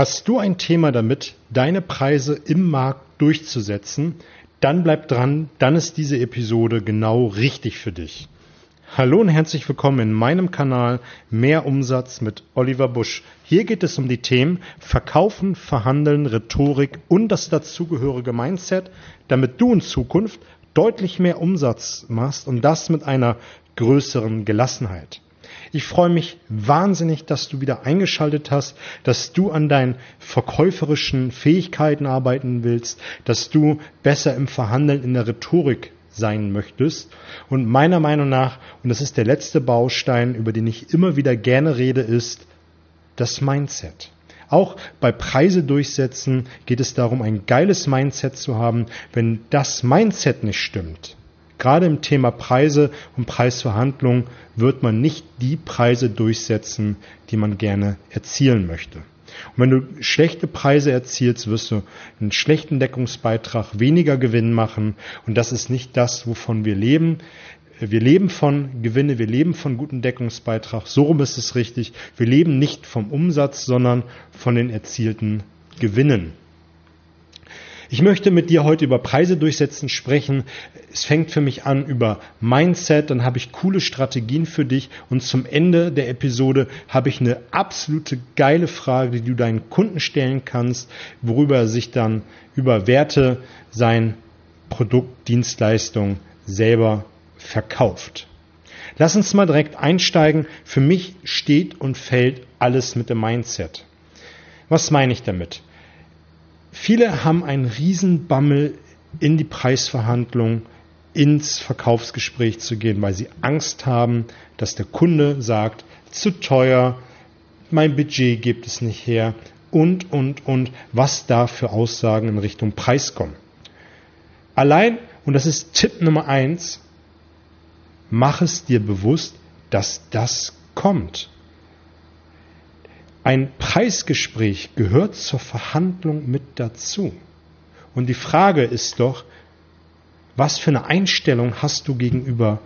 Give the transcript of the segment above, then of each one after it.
Hast du ein Thema damit, deine Preise im Markt durchzusetzen? Dann bleib dran, dann ist diese Episode genau richtig für dich. Hallo und herzlich willkommen in meinem Kanal Mehr Umsatz mit Oliver Busch. Hier geht es um die Themen Verkaufen, Verhandeln, Rhetorik und das dazugehörige Mindset, damit du in Zukunft deutlich mehr Umsatz machst und das mit einer größeren Gelassenheit. Ich freue mich wahnsinnig, dass du wieder eingeschaltet hast, dass du an deinen verkäuferischen Fähigkeiten arbeiten willst, dass du besser im Verhandeln in der Rhetorik sein möchtest. Und meiner Meinung nach, und das ist der letzte Baustein, über den ich immer wieder gerne rede, ist das Mindset. Auch bei Preise durchsetzen geht es darum, ein geiles Mindset zu haben. Wenn das Mindset nicht stimmt, Gerade im Thema Preise und Preisverhandlungen wird man nicht die Preise durchsetzen, die man gerne erzielen möchte. Und wenn du schlechte Preise erzielst, wirst du einen schlechten Deckungsbeitrag weniger Gewinn machen. Und das ist nicht das, wovon wir leben. Wir leben von Gewinne, wir leben von gutem Deckungsbeitrag. So rum ist es richtig. Wir leben nicht vom Umsatz, sondern von den erzielten Gewinnen. Ich möchte mit dir heute über Preise durchsetzen sprechen. Es fängt für mich an über Mindset, dann habe ich coole Strategien für dich und zum Ende der Episode habe ich eine absolute geile Frage, die du deinen Kunden stellen kannst, worüber er sich dann über Werte sein Produkt, Dienstleistung selber verkauft. Lass uns mal direkt einsteigen. Für mich steht und fällt alles mit dem Mindset. Was meine ich damit? Viele haben einen Riesenbammel in die Preisverhandlung, ins Verkaufsgespräch zu gehen, weil sie Angst haben, dass der Kunde sagt, zu teuer, mein Budget gibt es nicht her und, und, und, was da für Aussagen in Richtung Preis kommen. Allein, und das ist Tipp Nummer eins, mach es dir bewusst, dass das kommt. Ein Preisgespräch gehört zur Verhandlung mit dazu. Und die Frage ist doch, was für eine Einstellung hast du gegenüber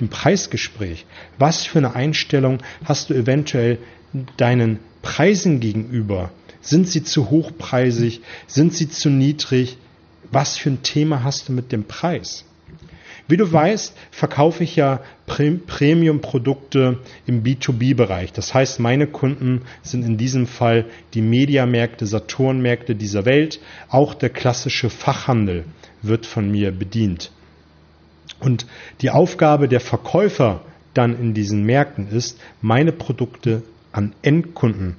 dem Preisgespräch? Was für eine Einstellung hast du eventuell deinen Preisen gegenüber? Sind sie zu hochpreisig? Sind sie zu niedrig? Was für ein Thema hast du mit dem Preis? Wie du weißt, verkaufe ich ja Premium-Produkte im B2B-Bereich. Das heißt, meine Kunden sind in diesem Fall die Mediamärkte, Saturnmärkte dieser Welt. Auch der klassische Fachhandel wird von mir bedient. Und die Aufgabe der Verkäufer dann in diesen Märkten ist, meine Produkte an Endkunden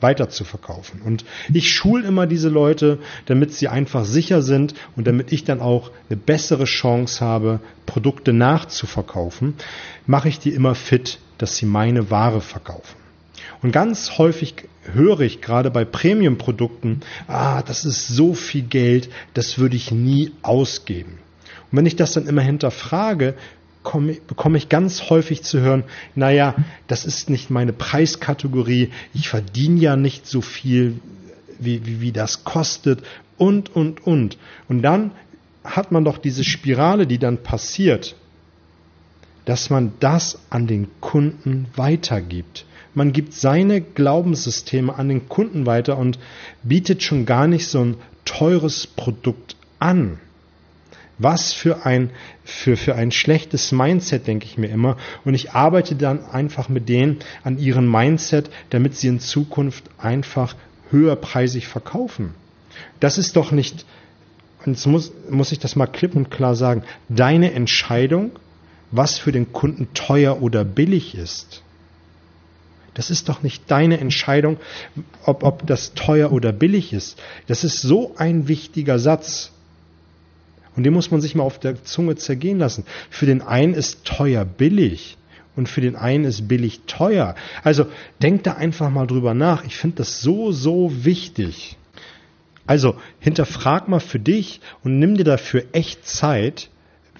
weiter zu verkaufen. Und ich schule immer diese Leute, damit sie einfach sicher sind und damit ich dann auch eine bessere Chance habe, Produkte nachzuverkaufen, mache ich die immer fit, dass sie meine Ware verkaufen. Und ganz häufig höre ich gerade bei Premium-Produkten, ah, das ist so viel Geld, das würde ich nie ausgeben. Und wenn ich das dann immer hinterfrage, bekomme ich ganz häufig zu hören, naja, das ist nicht meine Preiskategorie, ich verdiene ja nicht so viel, wie, wie, wie das kostet und, und, und. Und dann hat man doch diese Spirale, die dann passiert, dass man das an den Kunden weitergibt. Man gibt seine Glaubenssysteme an den Kunden weiter und bietet schon gar nicht so ein teures Produkt an. Was für ein, für, für ein schlechtes Mindset, denke ich mir immer. Und ich arbeite dann einfach mit denen an ihrem Mindset, damit sie in Zukunft einfach höherpreisig verkaufen. Das ist doch nicht, und jetzt muss, muss ich das mal klipp und klar sagen, deine Entscheidung, was für den Kunden teuer oder billig ist. Das ist doch nicht deine Entscheidung, ob, ob das teuer oder billig ist. Das ist so ein wichtiger Satz. Und den muss man sich mal auf der Zunge zergehen lassen. Für den einen ist teuer billig und für den einen ist billig teuer. Also denk da einfach mal drüber nach. Ich finde das so, so wichtig. Also hinterfrag mal für dich und nimm dir dafür echt Zeit.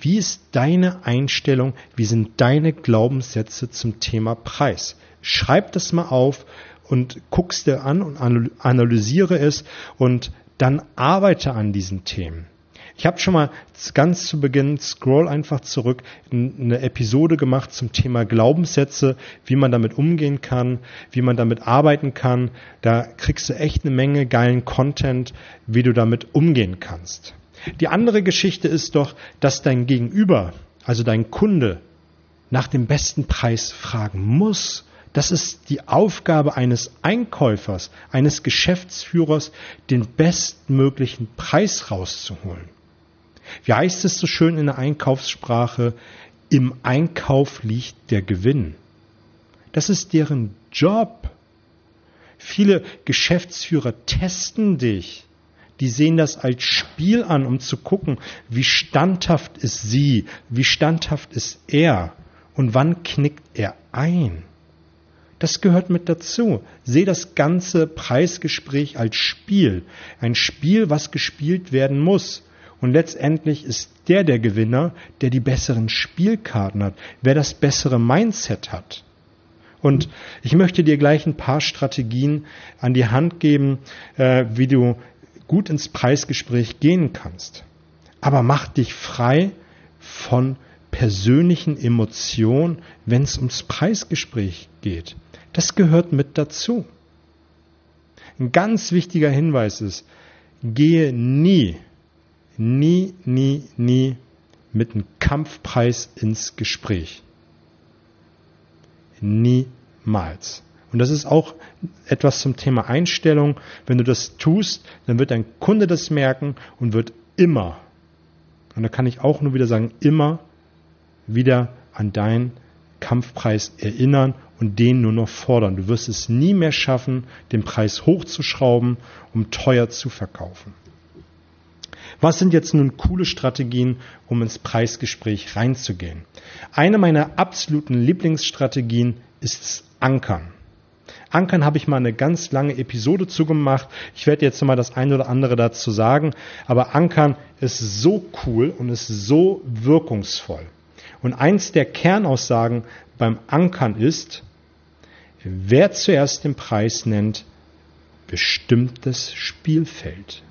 Wie ist deine Einstellung? Wie sind deine Glaubenssätze zum Thema Preis? Schreib das mal auf und guck's dir an und analysiere es und dann arbeite an diesen Themen. Ich habe schon mal ganz zu Beginn, scroll einfach zurück, eine Episode gemacht zum Thema Glaubenssätze, wie man damit umgehen kann, wie man damit arbeiten kann. Da kriegst du echt eine Menge geilen Content, wie du damit umgehen kannst. Die andere Geschichte ist doch, dass dein Gegenüber, also dein Kunde, nach dem besten Preis fragen muss. Das ist die Aufgabe eines Einkäufers, eines Geschäftsführers, den bestmöglichen Preis rauszuholen. Wie heißt es so schön in der Einkaufssprache? Im Einkauf liegt der Gewinn. Das ist deren Job. Viele Geschäftsführer testen dich. Die sehen das als Spiel an, um zu gucken, wie standhaft ist sie, wie standhaft ist er und wann knickt er ein. Das gehört mit dazu. Seh das ganze Preisgespräch als Spiel. Ein Spiel, was gespielt werden muss. Und letztendlich ist der der Gewinner, der die besseren Spielkarten hat, wer das bessere Mindset hat. Und ich möchte dir gleich ein paar Strategien an die Hand geben, äh, wie du gut ins Preisgespräch gehen kannst. Aber mach dich frei von persönlichen Emotionen, wenn es ums Preisgespräch geht. Das gehört mit dazu. Ein ganz wichtiger Hinweis ist, gehe nie nie, nie, nie mit einem Kampfpreis ins Gespräch. Niemals. Und das ist auch etwas zum Thema Einstellung. Wenn du das tust, dann wird dein Kunde das merken und wird immer, und da kann ich auch nur wieder sagen, immer wieder an deinen Kampfpreis erinnern und den nur noch fordern. Du wirst es nie mehr schaffen, den Preis hochzuschrauben, um teuer zu verkaufen. Was sind jetzt nun coole Strategien, um ins Preisgespräch reinzugehen? Eine meiner absoluten Lieblingsstrategien ist Ankern. Ankern habe ich mal eine ganz lange Episode zugemacht. Ich werde jetzt mal das eine oder andere dazu sagen. Aber Ankern ist so cool und ist so wirkungsvoll. Und eins der Kernaussagen beim Ankern ist, wer zuerst den Preis nennt, bestimmt das Spielfeld.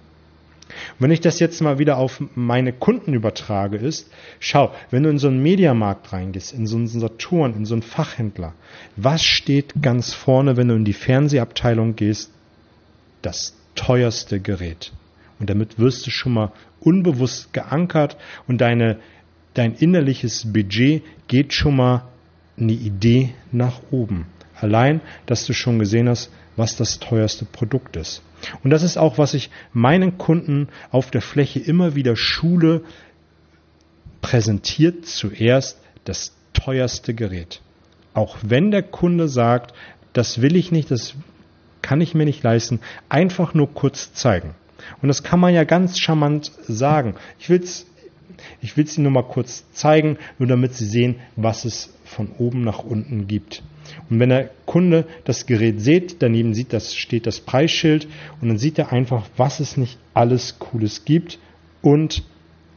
Wenn ich das jetzt mal wieder auf meine Kunden übertrage, ist, schau, wenn du in so einen Mediamarkt reingehst, in so einen Saturn, in so einen Fachhändler, was steht ganz vorne, wenn du in die Fernsehabteilung gehst? Das teuerste Gerät. Und damit wirst du schon mal unbewusst geankert und deine, dein innerliches Budget geht schon mal eine Idee nach oben. Allein, dass du schon gesehen hast, was das teuerste Produkt ist. Und das ist auch, was ich meinen Kunden auf der Fläche immer wieder schule, präsentiert zuerst das teuerste Gerät. Auch wenn der Kunde sagt, das will ich nicht, das kann ich mir nicht leisten, einfach nur kurz zeigen. Und das kann man ja ganz charmant sagen. Ich will es ich Ihnen nur mal kurz zeigen, nur damit Sie sehen, was es von oben nach unten gibt. Und wenn der Kunde das Gerät sieht, daneben sieht das, steht das Preisschild und dann sieht er einfach, was es nicht alles Cooles gibt und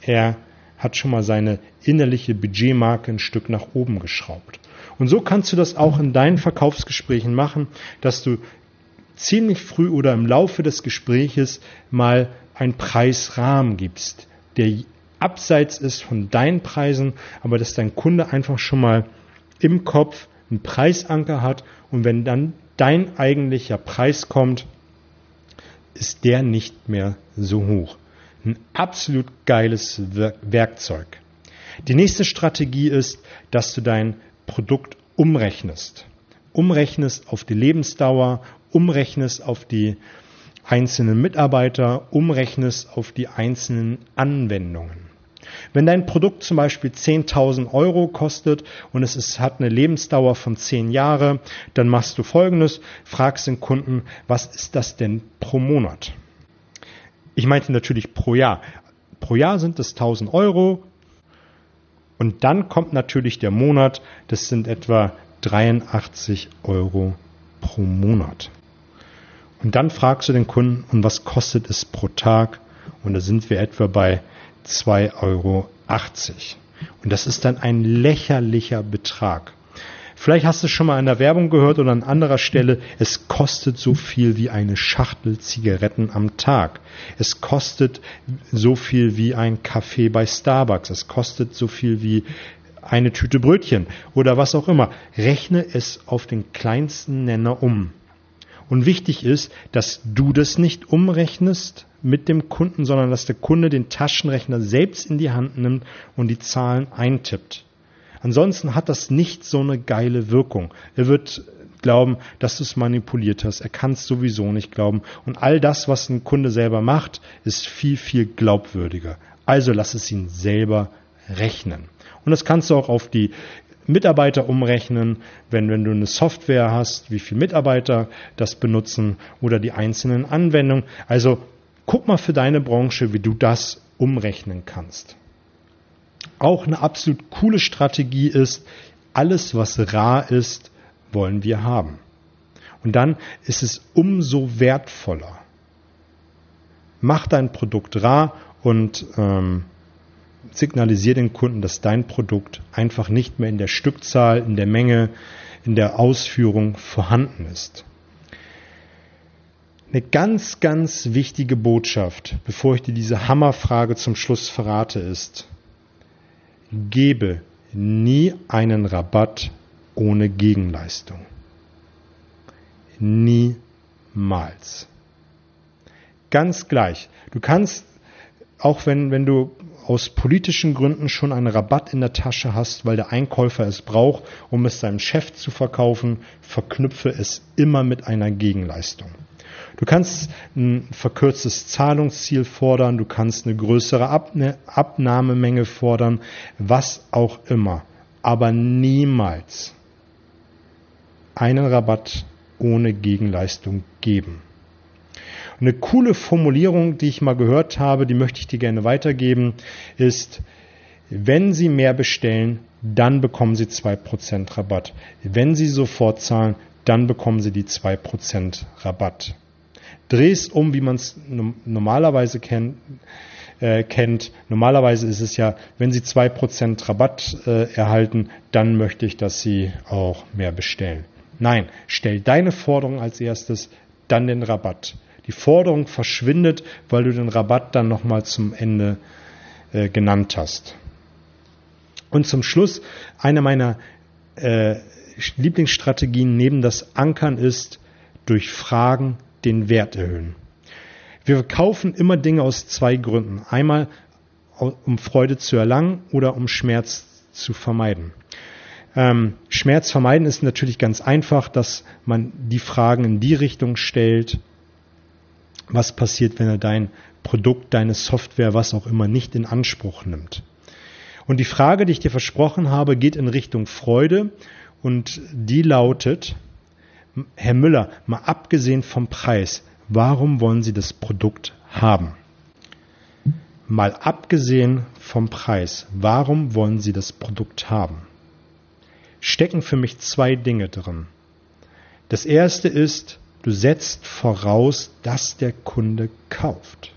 er hat schon mal seine innerliche Budgetmarke ein Stück nach oben geschraubt. Und so kannst du das auch in deinen Verkaufsgesprächen machen, dass du ziemlich früh oder im Laufe des Gespräches mal einen Preisrahmen gibst, der abseits ist von deinen Preisen, aber dass dein Kunde einfach schon mal im Kopf einen Preisanker hat und wenn dann dein eigentlicher Preis kommt, ist der nicht mehr so hoch. Ein absolut geiles Werkzeug. Die nächste Strategie ist, dass du dein Produkt umrechnest. Umrechnest auf die Lebensdauer, umrechnest auf die einzelnen Mitarbeiter, umrechnest auf die einzelnen Anwendungen. Wenn dein Produkt zum Beispiel 10.000 Euro kostet und es ist, hat eine Lebensdauer von 10 Jahre, dann machst du folgendes, fragst den Kunden, was ist das denn pro Monat? Ich meinte natürlich pro Jahr. Pro Jahr sind es 1000 Euro und dann kommt natürlich der Monat, das sind etwa 83 Euro pro Monat. Und dann fragst du den Kunden, und was kostet es pro Tag? Und da sind wir etwa bei 2,80 Euro. Und das ist dann ein lächerlicher Betrag. Vielleicht hast du schon mal in der Werbung gehört oder an anderer Stelle, es kostet so viel wie eine Schachtel Zigaretten am Tag. Es kostet so viel wie ein Kaffee bei Starbucks. Es kostet so viel wie eine Tüte Brötchen oder was auch immer. Rechne es auf den kleinsten Nenner um. Und wichtig ist, dass du das nicht umrechnest mit dem Kunden, sondern dass der Kunde den Taschenrechner selbst in die Hand nimmt und die Zahlen eintippt. Ansonsten hat das nicht so eine geile Wirkung. Er wird glauben, dass du es manipuliert hast. Er kann es sowieso nicht glauben. Und all das, was ein Kunde selber macht, ist viel, viel glaubwürdiger. Also lass es ihn selber rechnen. Und das kannst du auch auf die Mitarbeiter umrechnen, wenn, wenn du eine Software hast, wie viele Mitarbeiter das benutzen oder die einzelnen Anwendungen. Also guck mal für deine Branche, wie du das umrechnen kannst. Auch eine absolut coole Strategie ist, alles was rar ist, wollen wir haben. Und dann ist es umso wertvoller. Mach dein Produkt rar und ähm, signalisiere den Kunden, dass dein Produkt einfach nicht mehr in der Stückzahl, in der Menge, in der Ausführung vorhanden ist. Eine ganz, ganz wichtige Botschaft, bevor ich dir diese Hammerfrage zum Schluss verrate, ist, gebe nie einen Rabatt ohne Gegenleistung. Niemals. Ganz gleich. Du kannst, auch wenn, wenn du aus politischen Gründen schon einen Rabatt in der Tasche hast, weil der Einkäufer es braucht, um es seinem Chef zu verkaufen, verknüpfe es immer mit einer Gegenleistung. Du kannst ein verkürztes Zahlungsziel fordern, du kannst eine größere Abnahmemenge fordern, was auch immer, aber niemals einen Rabatt ohne Gegenleistung geben. Eine coole Formulierung, die ich mal gehört habe, die möchte ich dir gerne weitergeben, ist, wenn Sie mehr bestellen, dann bekommen Sie 2% Rabatt. Wenn Sie sofort zahlen, dann bekommen Sie die 2% Rabatt. Dreh es um, wie man es normalerweise kennt, äh, kennt. Normalerweise ist es ja, wenn Sie 2% Rabatt äh, erhalten, dann möchte ich, dass Sie auch mehr bestellen. Nein, stell deine Forderung als erstes, dann den Rabatt. Die Forderung verschwindet, weil du den Rabatt dann nochmal zum Ende äh, genannt hast. Und zum Schluss, eine meiner äh, Lieblingsstrategien neben das Ankern ist, durch Fragen den Wert erhöhen. Wir kaufen immer Dinge aus zwei Gründen. Einmal, um Freude zu erlangen oder um Schmerz zu vermeiden. Ähm, Schmerz vermeiden ist natürlich ganz einfach, dass man die Fragen in die Richtung stellt, was passiert, wenn er dein Produkt, deine Software, was auch immer nicht in Anspruch nimmt. Und die Frage, die ich dir versprochen habe, geht in Richtung Freude und die lautet, Herr Müller, mal abgesehen vom Preis, warum wollen Sie das Produkt haben? Mal abgesehen vom Preis, warum wollen Sie das Produkt haben? Stecken für mich zwei Dinge drin. Das erste ist, Du setzt voraus, dass der Kunde kauft.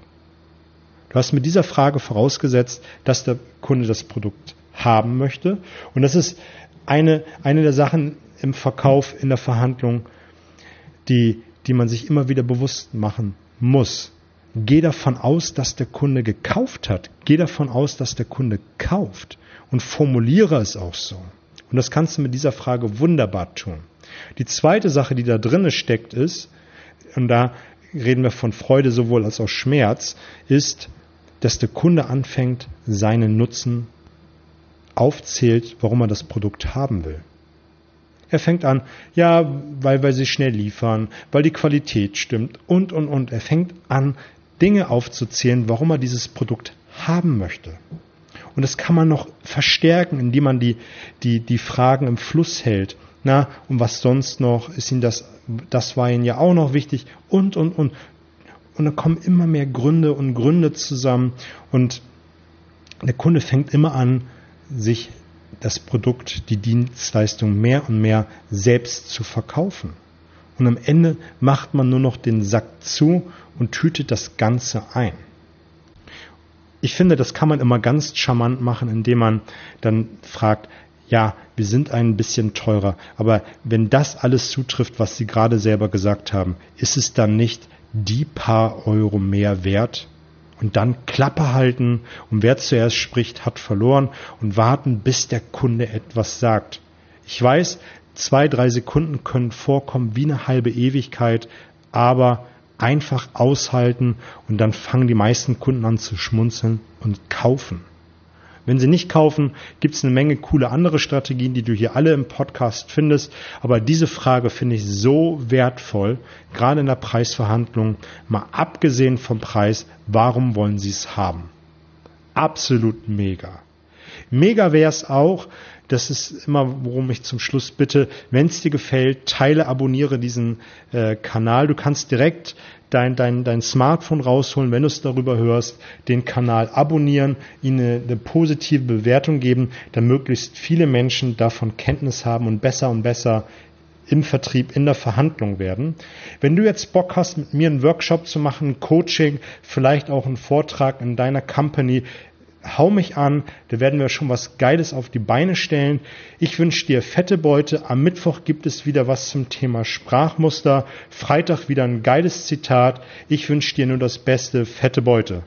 Du hast mit dieser Frage vorausgesetzt, dass der Kunde das Produkt haben möchte. Und das ist eine, eine der Sachen im Verkauf, in der Verhandlung, die, die man sich immer wieder bewusst machen muss. Geh davon aus, dass der Kunde gekauft hat. Geh davon aus, dass der Kunde kauft. Und formuliere es auch so. Und das kannst du mit dieser Frage wunderbar tun. Die zweite Sache, die da drinne steckt, ist, und da reden wir von Freude sowohl als auch Schmerz, ist, dass der Kunde anfängt, seinen Nutzen aufzählt, warum er das Produkt haben will. Er fängt an, ja, weil wir sie schnell liefern, weil die Qualität stimmt und, und, und. Er fängt an, Dinge aufzuzählen, warum er dieses Produkt haben möchte. Und das kann man noch verstärken, indem man die, die, die Fragen im Fluss hält. Na, und was sonst noch? Ist Ihnen das, das war Ihnen ja auch noch wichtig und, und, und. Und da kommen immer mehr Gründe und Gründe zusammen und der Kunde fängt immer an, sich das Produkt, die Dienstleistung mehr und mehr selbst zu verkaufen. Und am Ende macht man nur noch den Sack zu und tütet das Ganze ein. Ich finde, das kann man immer ganz charmant machen, indem man dann fragt, ja, wir sind ein bisschen teurer, aber wenn das alles zutrifft, was Sie gerade selber gesagt haben, ist es dann nicht die paar Euro mehr wert? Und dann Klappe halten und wer zuerst spricht, hat verloren und warten, bis der Kunde etwas sagt. Ich weiß, zwei, drei Sekunden können vorkommen wie eine halbe Ewigkeit, aber einfach aushalten und dann fangen die meisten Kunden an zu schmunzeln und kaufen. Wenn sie nicht kaufen, gibt es eine Menge coole andere Strategien, die du hier alle im Podcast findest. Aber diese Frage finde ich so wertvoll, gerade in der Preisverhandlung, mal abgesehen vom Preis, warum wollen sie es haben? Absolut mega. Mega wäre es auch, das ist immer, worum ich zum Schluss bitte, wenn es dir gefällt, teile, abonniere diesen äh, Kanal. Du kannst direkt dein, dein, dein Smartphone rausholen, wenn du es darüber hörst, den Kanal abonnieren, ihnen eine, eine positive Bewertung geben, damit möglichst viele Menschen davon Kenntnis haben und besser und besser im Vertrieb, in der Verhandlung werden. Wenn du jetzt Bock hast, mit mir einen Workshop zu machen, Coaching, vielleicht auch einen Vortrag in deiner Company, hau mich an, da werden wir schon was Geiles auf die Beine stellen. Ich wünsche dir fette Beute. Am Mittwoch gibt es wieder was zum Thema Sprachmuster. Freitag wieder ein geiles Zitat. Ich wünsche dir nur das Beste, fette Beute.